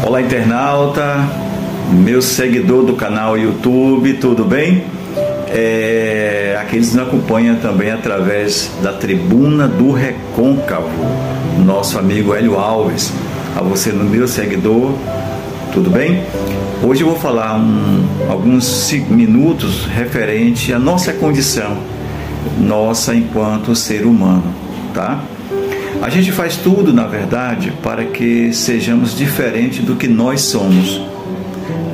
Olá, internauta, meu seguidor do canal YouTube, tudo bem? É, aqueles que nos acompanham também através da tribuna do Recôncavo, nosso amigo Hélio Alves. A você, meu seguidor, tudo bem? Hoje eu vou falar um, alguns minutos referente à nossa condição, nossa enquanto ser humano, tá? A gente faz tudo, na verdade, para que sejamos diferentes do que nós somos.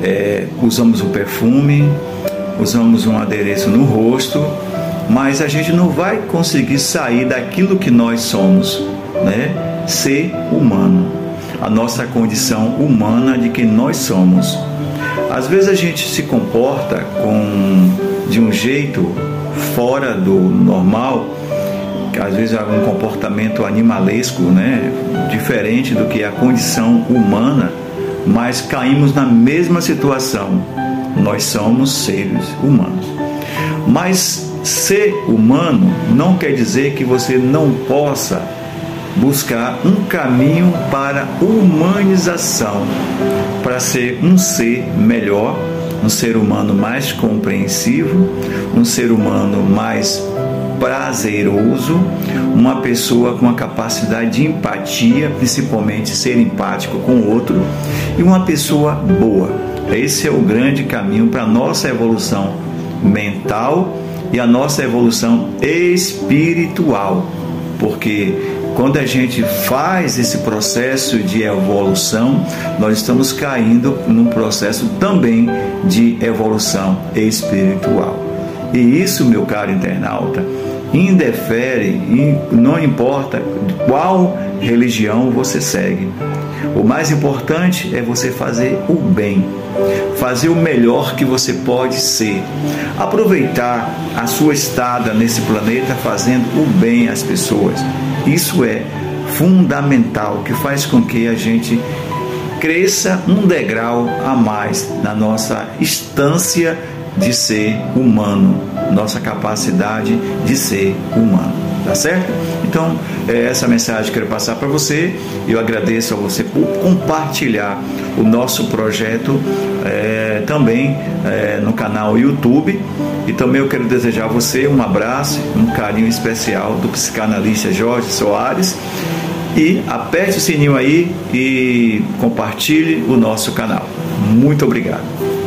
É, usamos um perfume, usamos um adereço no rosto, mas a gente não vai conseguir sair daquilo que nós somos, né? Ser humano, a nossa condição humana de quem nós somos. Às vezes a gente se comporta com de um jeito fora do normal às vezes um comportamento animalesco, né, diferente do que é a condição humana, mas caímos na mesma situação. Nós somos seres humanos. Mas ser humano não quer dizer que você não possa buscar um caminho para humanização, para ser um ser melhor, um ser humano mais compreensivo, um ser humano mais prazeroso, uma pessoa com a capacidade de empatia, principalmente ser empático com o outro, e uma pessoa boa. Esse é o grande caminho para a nossa evolução mental e a nossa evolução espiritual, porque quando a gente faz esse processo de evolução, nós estamos caindo num processo também de evolução espiritual. E isso, meu caro internauta, indefere, não importa qual religião você segue. O mais importante é você fazer o bem, fazer o melhor que você pode ser, aproveitar a sua estada nesse planeta fazendo o bem às pessoas. Isso é fundamental, que faz com que a gente cresça um degrau a mais na nossa instância de ser humano, nossa capacidade de ser humano, tá certo? Então, é essa mensagem que eu quero passar para você. Eu agradeço a você por compartilhar o nosso projeto é, também é, no canal YouTube. E também eu quero desejar a você um abraço, um carinho especial do psicanalista Jorge Soares. E aperte o sininho aí e compartilhe o nosso canal. Muito obrigado.